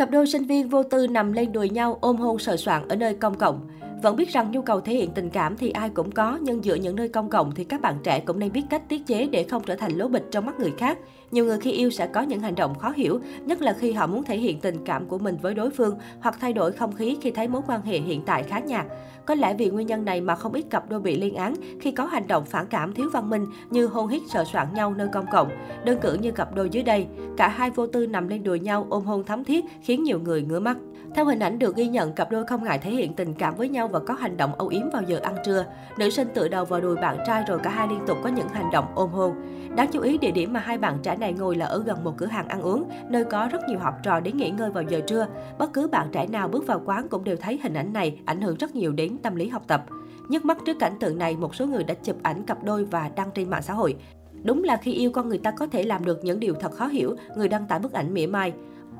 Cặp đôi sinh viên vô tư nằm lên đùi nhau ôm hôn sờ soạn ở nơi công cộng. Vẫn biết rằng nhu cầu thể hiện tình cảm thì ai cũng có, nhưng giữa những nơi công cộng thì các bạn trẻ cũng nên biết cách tiết chế để không trở thành lố bịch trong mắt người khác. Nhiều người khi yêu sẽ có những hành động khó hiểu, nhất là khi họ muốn thể hiện tình cảm của mình với đối phương hoặc thay đổi không khí khi thấy mối quan hệ hiện tại khá nhạt. Có lẽ vì nguyên nhân này mà không ít cặp đôi bị liên án khi có hành động phản cảm thiếu văn minh như hôn hít sờ soạn nhau nơi công cộng. Đơn cử như cặp đôi dưới đây, cả hai vô tư nằm lên đùi nhau ôm hôn thắm thiết khiến nhiều người ngứa mắt. Theo hình ảnh được ghi nhận, cặp đôi không ngại thể hiện tình cảm với nhau và có hành động âu yếm vào giờ ăn trưa. Nữ sinh tự đầu vào đùi bạn trai rồi cả hai liên tục có những hành động ôm hôn. Đáng chú ý, địa điểm mà hai bạn trẻ này ngồi là ở gần một cửa hàng ăn uống, nơi có rất nhiều học trò đến nghỉ ngơi vào giờ trưa. Bất cứ bạn trẻ nào bước vào quán cũng đều thấy hình ảnh này ảnh hưởng rất nhiều đến tâm lý học tập. Nhức mắt trước cảnh tượng này, một số người đã chụp ảnh cặp đôi và đăng trên mạng xã hội. Đúng là khi yêu con người ta có thể làm được những điều thật khó hiểu, người đăng tải bức ảnh mỉa mai.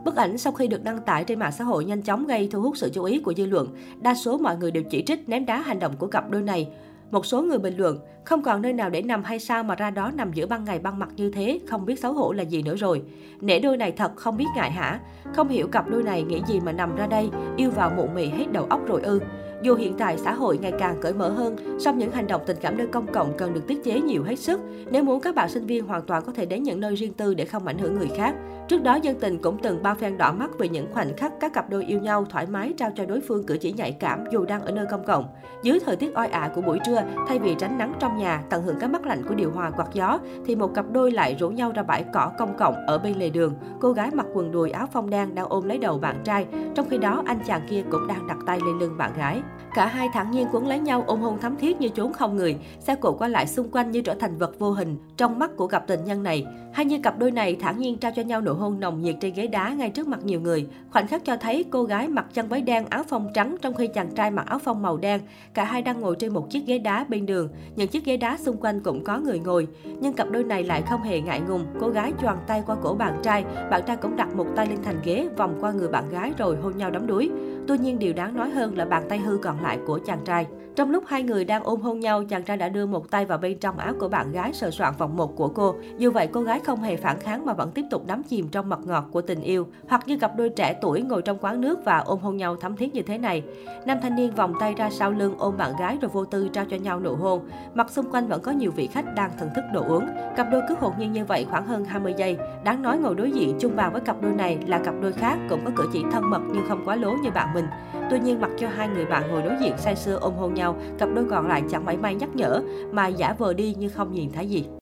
Bức ảnh sau khi được đăng tải trên mạng xã hội nhanh chóng gây thu hút sự chú ý của dư luận. Đa số mọi người đều chỉ trích ném đá hành động của cặp đôi này. Một số người bình luận, không còn nơi nào để nằm hay sao mà ra đó nằm giữa ban ngày ban mặt như thế, không biết xấu hổ là gì nữa rồi. Nể đôi này thật không biết ngại hả? Không hiểu cặp đôi này nghĩ gì mà nằm ra đây, yêu vào mụ mị hết đầu óc rồi ư. Dù hiện tại xã hội ngày càng cởi mở hơn, song những hành động tình cảm nơi công cộng cần được tiết chế nhiều hết sức. Nếu muốn các bạn sinh viên hoàn toàn có thể đến những nơi riêng tư để không ảnh hưởng người khác. Trước đó, dân tình cũng từng bao phen đỏ mắt về những khoảnh khắc các cặp đôi yêu nhau thoải mái trao cho đối phương cử chỉ nhạy cảm dù đang ở nơi công cộng. Dưới thời tiết oi ả của buổi trưa, thay vì tránh nắng trong nhà, tận hưởng cái mắt lạnh của điều hòa quạt gió, thì một cặp đôi lại rủ nhau ra bãi cỏ công cộng ở bên lề đường. Cô gái mặc quần đùi áo phông đen đang ôm lấy đầu bạn trai, trong khi đó anh chàng kia cũng đang đặt tay lên lưng bạn gái. Cả hai thẳng nhiên quấn lấy nhau ôm hôn thắm thiết như trốn không người, xe cộ qua lại xung quanh như trở thành vật vô hình trong mắt của cặp tình nhân này. Hay như cặp đôi này thản nhiên trao cho nhau nụ hôn nồng nhiệt trên ghế đá ngay trước mặt nhiều người. Khoảnh khắc cho thấy cô gái mặc chân váy đen áo phông trắng trong khi chàng trai mặc áo phông màu đen. Cả hai đang ngồi trên một chiếc ghế đá bên đường. Những chiếc ghế đá xung quanh cũng có người ngồi. Nhưng cặp đôi này lại không hề ngại ngùng. Cô gái choàng tay qua cổ bạn trai, bạn trai cũng đặt một tay lên thành ghế vòng qua người bạn gái rồi hôn nhau đắm đuối. Tuy nhiên điều đáng nói hơn là bàn tay hư còn lại của chàng trai. Trong lúc hai người đang ôm hôn nhau, chàng trai đã đưa một tay vào bên trong áo của bạn gái sờ soạn vòng một của cô. Dù vậy, cô gái không hề phản kháng mà vẫn tiếp tục đắm chìm trong mật ngọt của tình yêu. Hoặc như cặp đôi trẻ tuổi ngồi trong quán nước và ôm hôn nhau thắm thiết như thế này. Nam thanh niên vòng tay ra sau lưng ôm bạn gái rồi vô tư trao cho nhau nụ hôn. Mặt xung quanh vẫn có nhiều vị khách đang thưởng thức đồ uống. Cặp đôi cứ hồn nhiên như vậy khoảng hơn 20 giây. Đáng nói ngồi đối diện chung bàn với cặp đôi này là cặp đôi khác cũng có cử chỉ thân mật nhưng không quá lố như bạn mình. Tuy nhiên, mặc cho hai người bạn ngồi đối diện say sưa ôm hôn nhau nhau, cặp đôi còn lại chẳng mảy may nhắc nhở, mà giả vờ đi như không nhìn thấy gì.